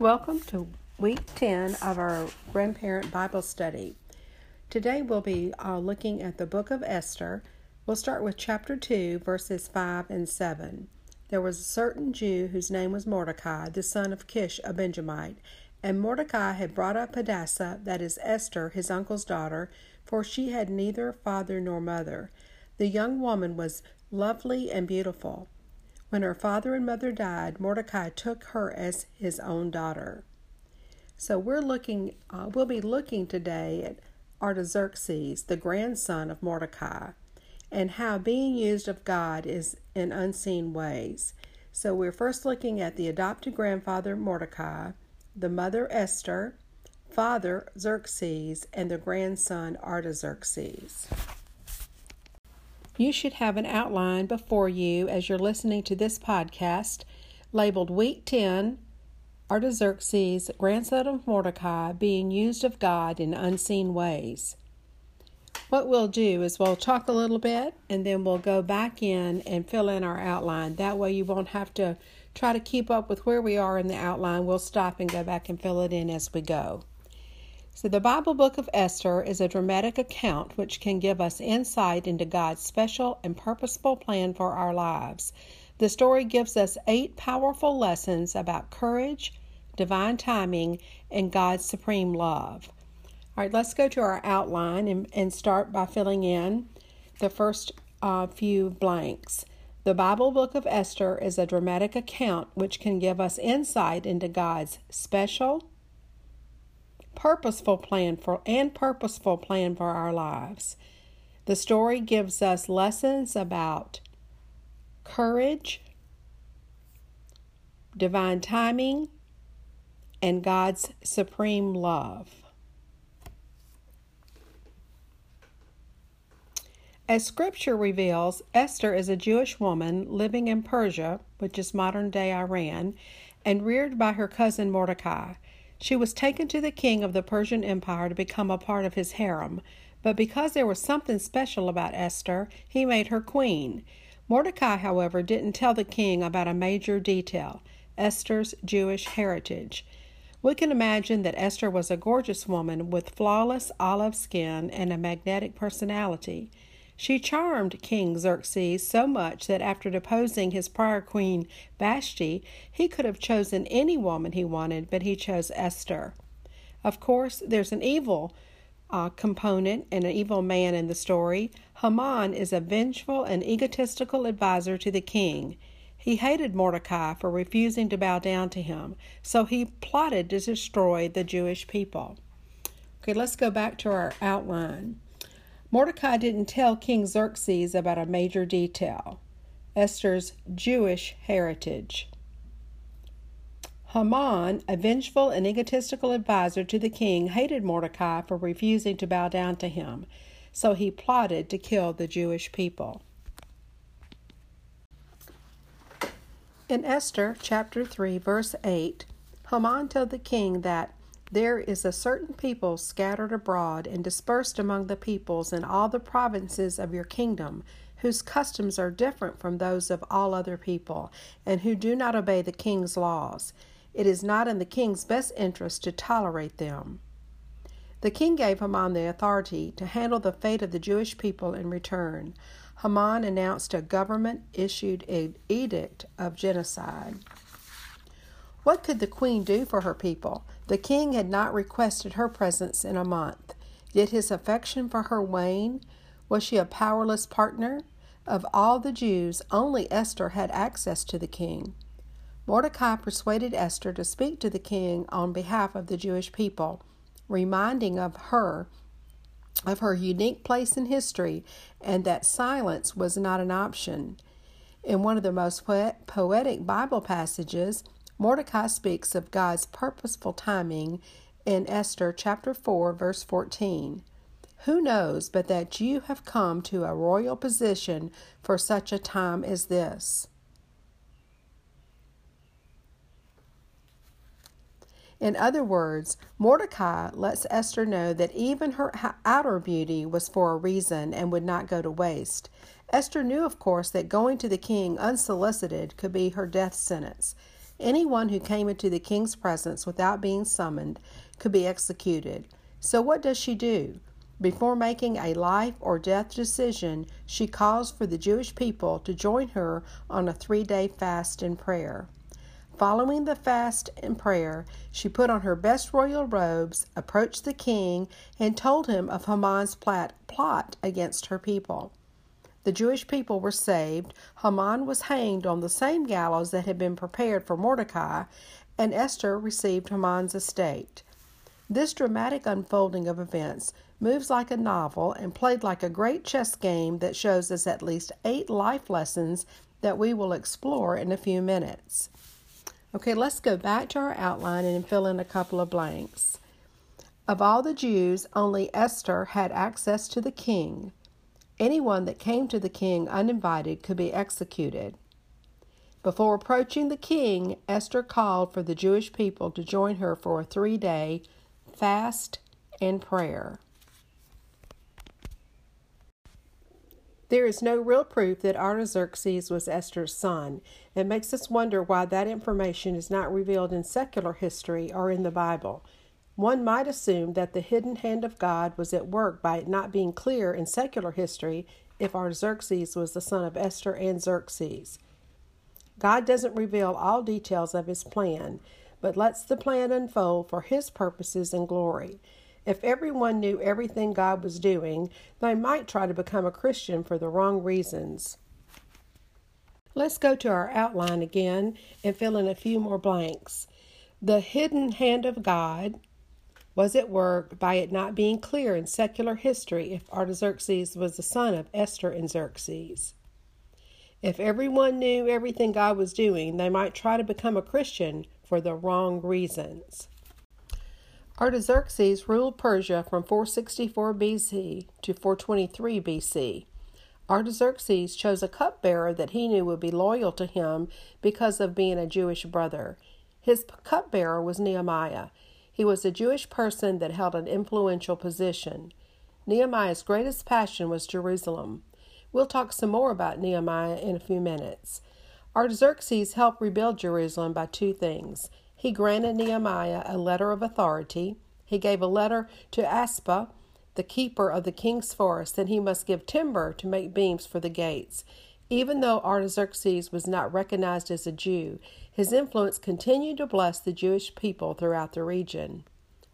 Welcome to week 10 of our grandparent Bible study. Today we'll be uh, looking at the book of Esther. We'll start with chapter 2, verses 5 and 7. There was a certain Jew whose name was Mordecai, the son of Kish, a Benjamite. And Mordecai had brought up Hadassah, that is Esther, his uncle's daughter, for she had neither father nor mother. The young woman was lovely and beautiful. When her father and mother died, Mordecai took her as his own daughter. So we're looking, uh, we'll be looking today at Artaxerxes, the grandson of Mordecai, and how being used of God is in unseen ways. So we're first looking at the adopted grandfather Mordecai, the mother Esther, father Xerxes, and the grandson Artaxerxes. You should have an outline before you as you're listening to this podcast labeled Week 10 Artaxerxes, grandson of Mordecai, being used of God in unseen ways. What we'll do is we'll talk a little bit and then we'll go back in and fill in our outline. That way, you won't have to try to keep up with where we are in the outline. We'll stop and go back and fill it in as we go. So, the Bible book of Esther is a dramatic account which can give us insight into God's special and purposeful plan for our lives. The story gives us eight powerful lessons about courage, divine timing, and God's supreme love. All right, let's go to our outline and, and start by filling in the first uh, few blanks. The Bible book of Esther is a dramatic account which can give us insight into God's special, purposeful plan for and purposeful plan for our lives. The story gives us lessons about courage, divine timing, and God's supreme love. As scripture reveals, Esther is a Jewish woman living in Persia, which is modern day Iran, and reared by her cousin Mordecai. She was taken to the king of the Persian Empire to become a part of his harem, but because there was something special about Esther, he made her queen. Mordecai, however, didn't tell the king about a major detail Esther's Jewish heritage. We can imagine that Esther was a gorgeous woman with flawless olive skin and a magnetic personality. She charmed King Xerxes so much that after deposing his prior queen Vashti, he could have chosen any woman he wanted, but he chose Esther. Of course, there's an evil uh, component and an evil man in the story. Haman is a vengeful and egotistical advisor to the king. He hated Mordecai for refusing to bow down to him, so he plotted to destroy the Jewish people. Okay, let's go back to our outline. Mordecai didn't tell King Xerxes about a major detail Esther's Jewish heritage. Haman, a vengeful and egotistical adviser to the king, hated Mordecai for refusing to bow down to him, so he plotted to kill the Jewish people. In Esther chapter 3, verse 8, Haman told the king that there is a certain people scattered abroad and dispersed among the peoples in all the provinces of your kingdom, whose customs are different from those of all other people, and who do not obey the king's laws. It is not in the king's best interest to tolerate them. The king gave Haman the authority to handle the fate of the Jewish people in return. Haman announced a government issued an edict of genocide. What could the queen do for her people? The king had not requested her presence in a month. Did his affection for her wane? Was she a powerless partner? Of all the Jews, only Esther had access to the king. Mordecai persuaded Esther to speak to the king on behalf of the Jewish people, reminding of her of her unique place in history and that silence was not an option. In one of the most poetic Bible passages, Mordecai speaks of God's purposeful timing in Esther chapter 4 verse 14. Who knows but that you have come to a royal position for such a time as this? In other words, Mordecai lets Esther know that even her outer beauty was for a reason and would not go to waste. Esther knew, of course, that going to the king unsolicited could be her death sentence. Anyone who came into the king's presence without being summoned could be executed. So, what does she do? Before making a life or death decision, she calls for the Jewish people to join her on a three day fast and prayer. Following the fast and prayer, she put on her best royal robes, approached the king, and told him of Haman's plot against her people. The Jewish people were saved, Haman was hanged on the same gallows that had been prepared for Mordecai, and Esther received Haman's estate. This dramatic unfolding of events moves like a novel and played like a great chess game that shows us at least eight life lessons that we will explore in a few minutes. Okay, let's go back to our outline and fill in a couple of blanks. Of all the Jews, only Esther had access to the king. Anyone that came to the king uninvited could be executed. Before approaching the king, Esther called for the Jewish people to join her for a three day fast and prayer. There is no real proof that Artaxerxes was Esther's son. It makes us wonder why that information is not revealed in secular history or in the Bible. One might assume that the hidden hand of God was at work by it not being clear in secular history if Artaxerxes was the son of Esther and Xerxes. God doesn't reveal all details of his plan, but lets the plan unfold for his purposes and glory. If everyone knew everything God was doing, they might try to become a Christian for the wrong reasons. Let's go to our outline again and fill in a few more blanks. The hidden hand of God was at work by it not being clear in secular history if Artaxerxes was the son of Esther and Xerxes. If everyone knew everything God was doing, they might try to become a Christian for the wrong reasons. Artaxerxes ruled Persia from 464 BC to 423 BC. Artaxerxes chose a cupbearer that he knew would be loyal to him because of being a Jewish brother. His cupbearer was Nehemiah. He was a Jewish person that held an influential position. Nehemiah's greatest passion was Jerusalem. We'll talk some more about Nehemiah in a few minutes. Artaxerxes helped rebuild Jerusalem by two things he granted Nehemiah a letter of authority. He gave a letter to Aspa, the keeper of the king's forest, that he must give timber to make beams for the gates. Even though Artaxerxes was not recognized as a Jew, his influence continued to bless the Jewish people throughout the region.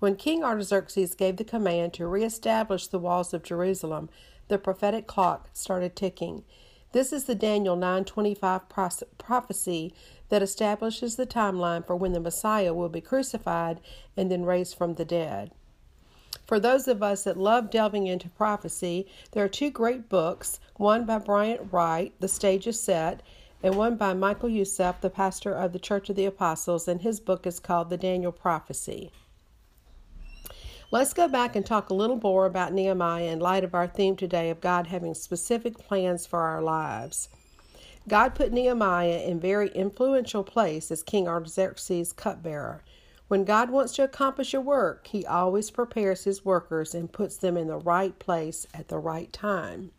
When King Artaxerxes gave the command to reestablish the walls of Jerusalem, the prophetic clock started ticking. This is the Daniel 9:25 prophecy that establishes the timeline for when the Messiah will be crucified and then raised from the dead. For those of us that love delving into prophecy, there are two great books, one by Bryant Wright, The Stage is Set, and one by Michael Youssef, the pastor of the Church of the Apostles, and his book is called The Daniel Prophecy. Let's go back and talk a little more about Nehemiah in light of our theme today of God having specific plans for our lives. God put Nehemiah in a very influential place as King Artaxerxes' cupbearer. When God wants to accomplish a work, he always prepares his workers and puts them in the right place at the right time.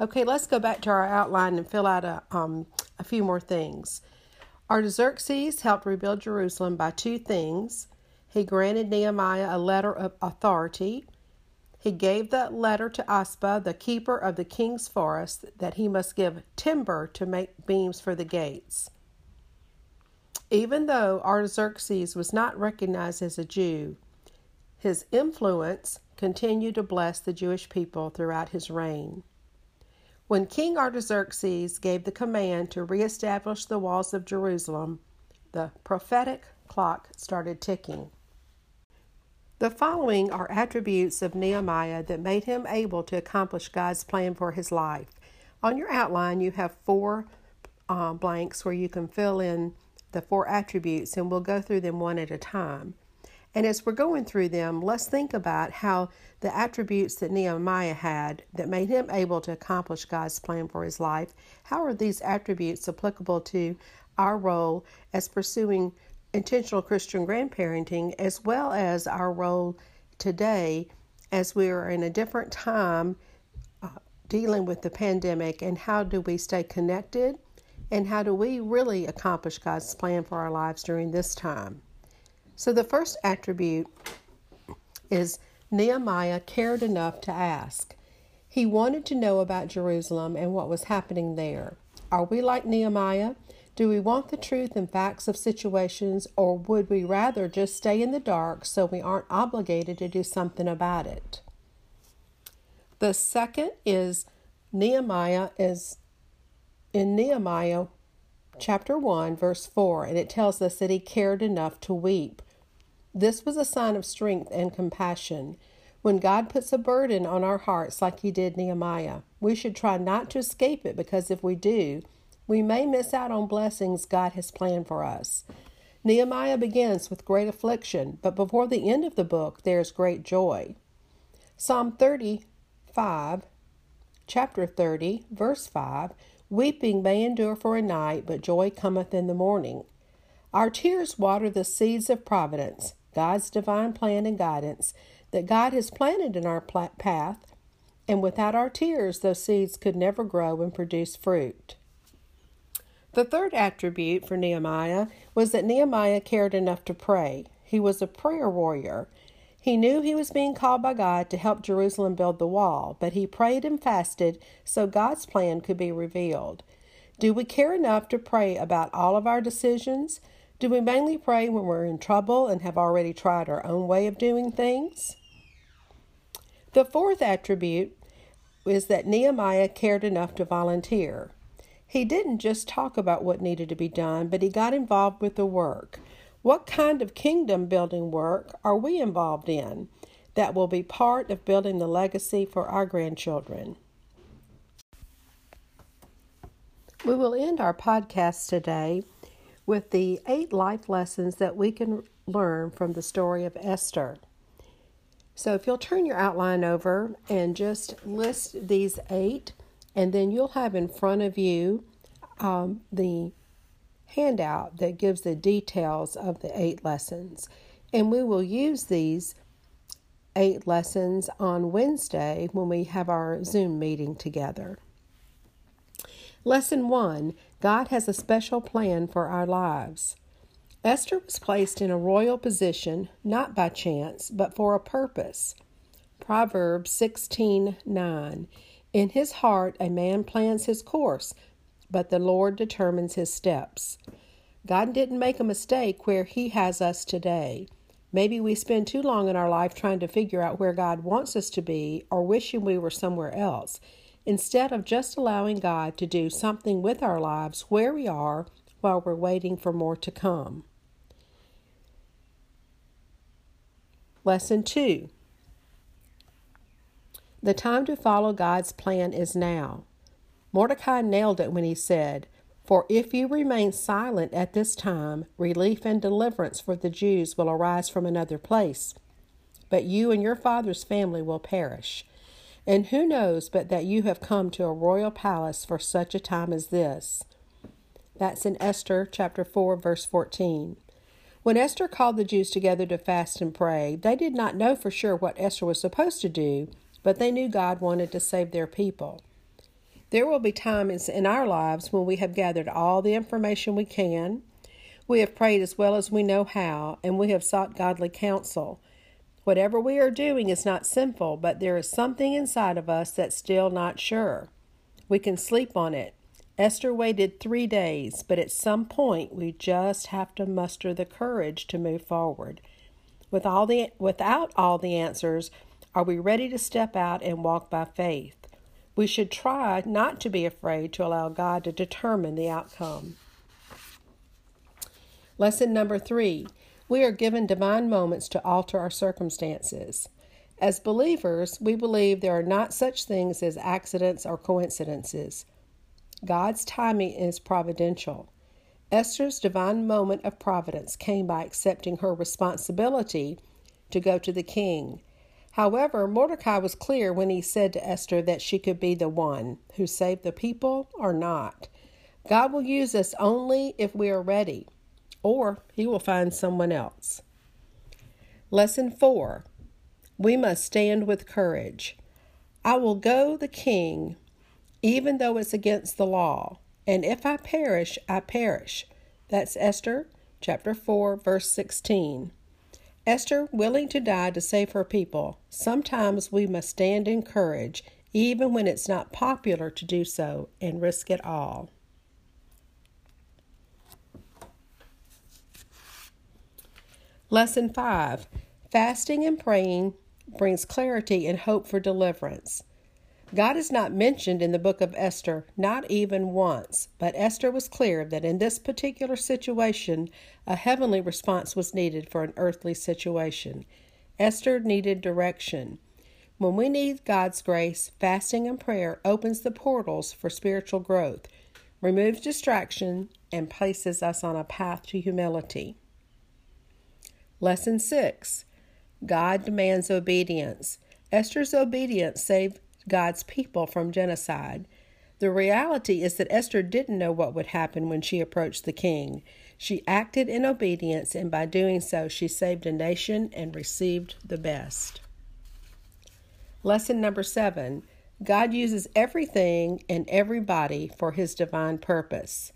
Okay, let's go back to our outline and fill out a, um, a few more things. Artaxerxes helped rebuild Jerusalem by two things he granted Nehemiah a letter of authority. He gave that letter to Aspa, the keeper of the king's forest, that he must give timber to make beams for the gates. Even though Artaxerxes was not recognized as a Jew, his influence continued to bless the Jewish people throughout his reign. When King Artaxerxes gave the command to reestablish the walls of Jerusalem, the prophetic clock started ticking. The following are attributes of Nehemiah that made him able to accomplish God's plan for his life. On your outline, you have four uh, blanks where you can fill in the four attributes, and we'll go through them one at a time. And as we're going through them, let's think about how the attributes that Nehemiah had that made him able to accomplish God's plan for his life, how are these attributes applicable to our role as pursuing intentional Christian grandparenting, as well as our role today as we are in a different time uh, dealing with the pandemic and how do we stay connected And how do we really accomplish God's plan for our lives during this time? So, the first attribute is Nehemiah cared enough to ask. He wanted to know about Jerusalem and what was happening there. Are we like Nehemiah? Do we want the truth and facts of situations, or would we rather just stay in the dark so we aren't obligated to do something about it? The second is Nehemiah is in Nehemiah chapter 1, verse 4, and it tells us that he cared enough to weep. This was a sign of strength and compassion. When God puts a burden on our hearts like he did Nehemiah, we should try not to escape it because if we do, we may miss out on blessings God has planned for us. Nehemiah begins with great affliction, but before the end of the book, there is great joy. Psalm 35, chapter 30, verse 5 Weeping may endure for a night, but joy cometh in the morning. Our tears water the seeds of providence, God's divine plan and guidance that God has planted in our path, and without our tears, those seeds could never grow and produce fruit. The third attribute for Nehemiah was that Nehemiah cared enough to pray. He was a prayer warrior. He knew he was being called by God to help Jerusalem build the wall, but he prayed and fasted so God's plan could be revealed. Do we care enough to pray about all of our decisions? Do we mainly pray when we're in trouble and have already tried our own way of doing things? The fourth attribute is that Nehemiah cared enough to volunteer. He didn't just talk about what needed to be done, but he got involved with the work. What kind of kingdom building work are we involved in that will be part of building the legacy for our grandchildren? We will end our podcast today with the eight life lessons that we can learn from the story of Esther. So, if you'll turn your outline over and just list these eight, and then you'll have in front of you um, the handout that gives the details of the eight lessons. And we will use these eight lessons on Wednesday when we have our Zoom meeting together. Lesson one God has a special plan for our lives. Esther was placed in a royal position not by chance, but for a purpose. Proverbs 16 9. In his heart, a man plans his course, but the Lord determines his steps. God didn't make a mistake where he has us today. Maybe we spend too long in our life trying to figure out where God wants us to be or wishing we were somewhere else, instead of just allowing God to do something with our lives where we are while we're waiting for more to come. Lesson 2 the time to follow God's plan is now. Mordecai nailed it when he said, For if you remain silent at this time, relief and deliverance for the Jews will arise from another place. But you and your father's family will perish. And who knows but that you have come to a royal palace for such a time as this? That's in Esther chapter 4, verse 14. When Esther called the Jews together to fast and pray, they did not know for sure what Esther was supposed to do but they knew God wanted to save their people. There will be times in our lives when we have gathered all the information we can, we have prayed as well as we know how, and we have sought godly counsel. Whatever we are doing is not sinful, but there is something inside of us that's still not sure. We can sleep on it. Esther waited three days, but at some point we just have to muster the courage to move forward. With all the, without all the answers, are we ready to step out and walk by faith? We should try not to be afraid to allow God to determine the outcome. Lesson number three we are given divine moments to alter our circumstances. As believers, we believe there are not such things as accidents or coincidences. God's timing is providential. Esther's divine moment of providence came by accepting her responsibility to go to the king However, Mordecai was clear when he said to Esther that she could be the one who saved the people or not. God will use us only if we are ready, or he will find someone else. Lesson 4 We must stand with courage. I will go the king, even though it's against the law. And if I perish, I perish. That's Esther chapter 4, verse 16. Esther, willing to die to save her people, sometimes we must stand in courage, even when it's not popular to do so, and risk it all. Lesson 5 Fasting and praying brings clarity and hope for deliverance. God is not mentioned in the book of Esther, not even once, but Esther was clear that in this particular situation, a heavenly response was needed for an earthly situation. Esther needed direction. When we need God's grace, fasting and prayer opens the portals for spiritual growth, removes distraction, and places us on a path to humility. Lesson 6 God demands obedience. Esther's obedience saved God's people from genocide. The reality is that Esther didn't know what would happen when she approached the king. She acted in obedience, and by doing so, she saved a nation and received the best. Lesson number seven God uses everything and everybody for his divine purpose.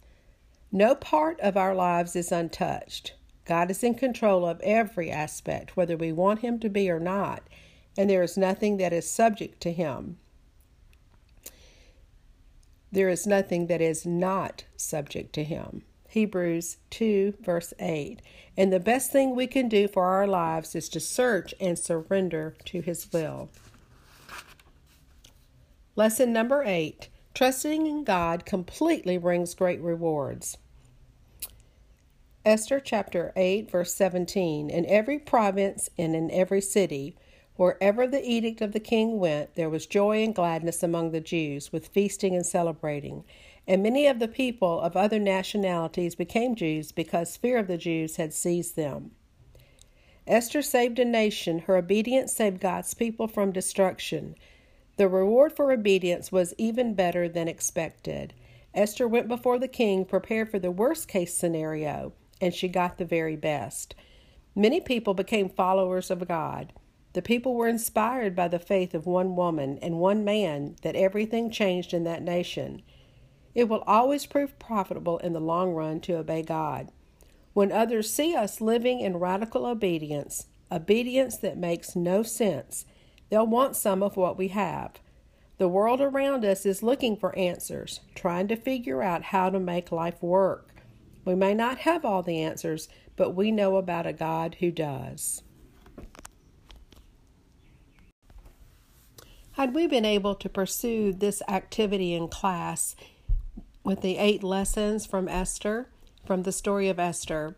No part of our lives is untouched. God is in control of every aspect, whether we want him to be or not and there is nothing that is subject to him. There is nothing that is not subject to him. Hebrews 2, verse 8. And the best thing we can do for our lives is to search and surrender to his will. Lesson number 8 Trusting in God completely brings great rewards. Esther chapter 8, verse 17. In every province and in every city, Wherever the edict of the king went, there was joy and gladness among the Jews, with feasting and celebrating. And many of the people of other nationalities became Jews because fear of the Jews had seized them. Esther saved a nation. Her obedience saved God's people from destruction. The reward for obedience was even better than expected. Esther went before the king prepared for the worst case scenario, and she got the very best. Many people became followers of God. The people were inspired by the faith of one woman and one man that everything changed in that nation. It will always prove profitable in the long run to obey God. When others see us living in radical obedience, obedience that makes no sense, they'll want some of what we have. The world around us is looking for answers, trying to figure out how to make life work. We may not have all the answers, but we know about a God who does. Had we been able to pursue this activity in class with the eight lessons from Esther, from the story of Esther,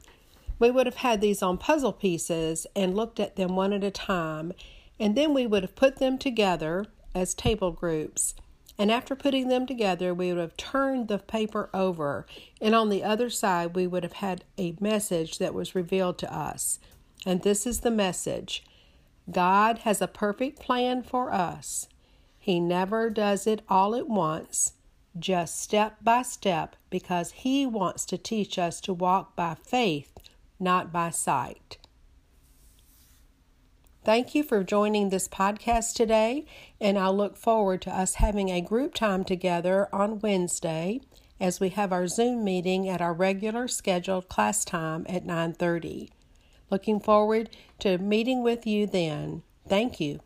we would have had these on puzzle pieces and looked at them one at a time, and then we would have put them together as table groups. And after putting them together, we would have turned the paper over, and on the other side, we would have had a message that was revealed to us. And this is the message God has a perfect plan for us. He never does it all at once, just step by step, because He wants to teach us to walk by faith, not by sight. Thank you for joining this podcast today, and I look forward to us having a group time together on Wednesday as we have our Zoom meeting at our regular scheduled class time at 9:30. Looking forward to meeting with you then. Thank you.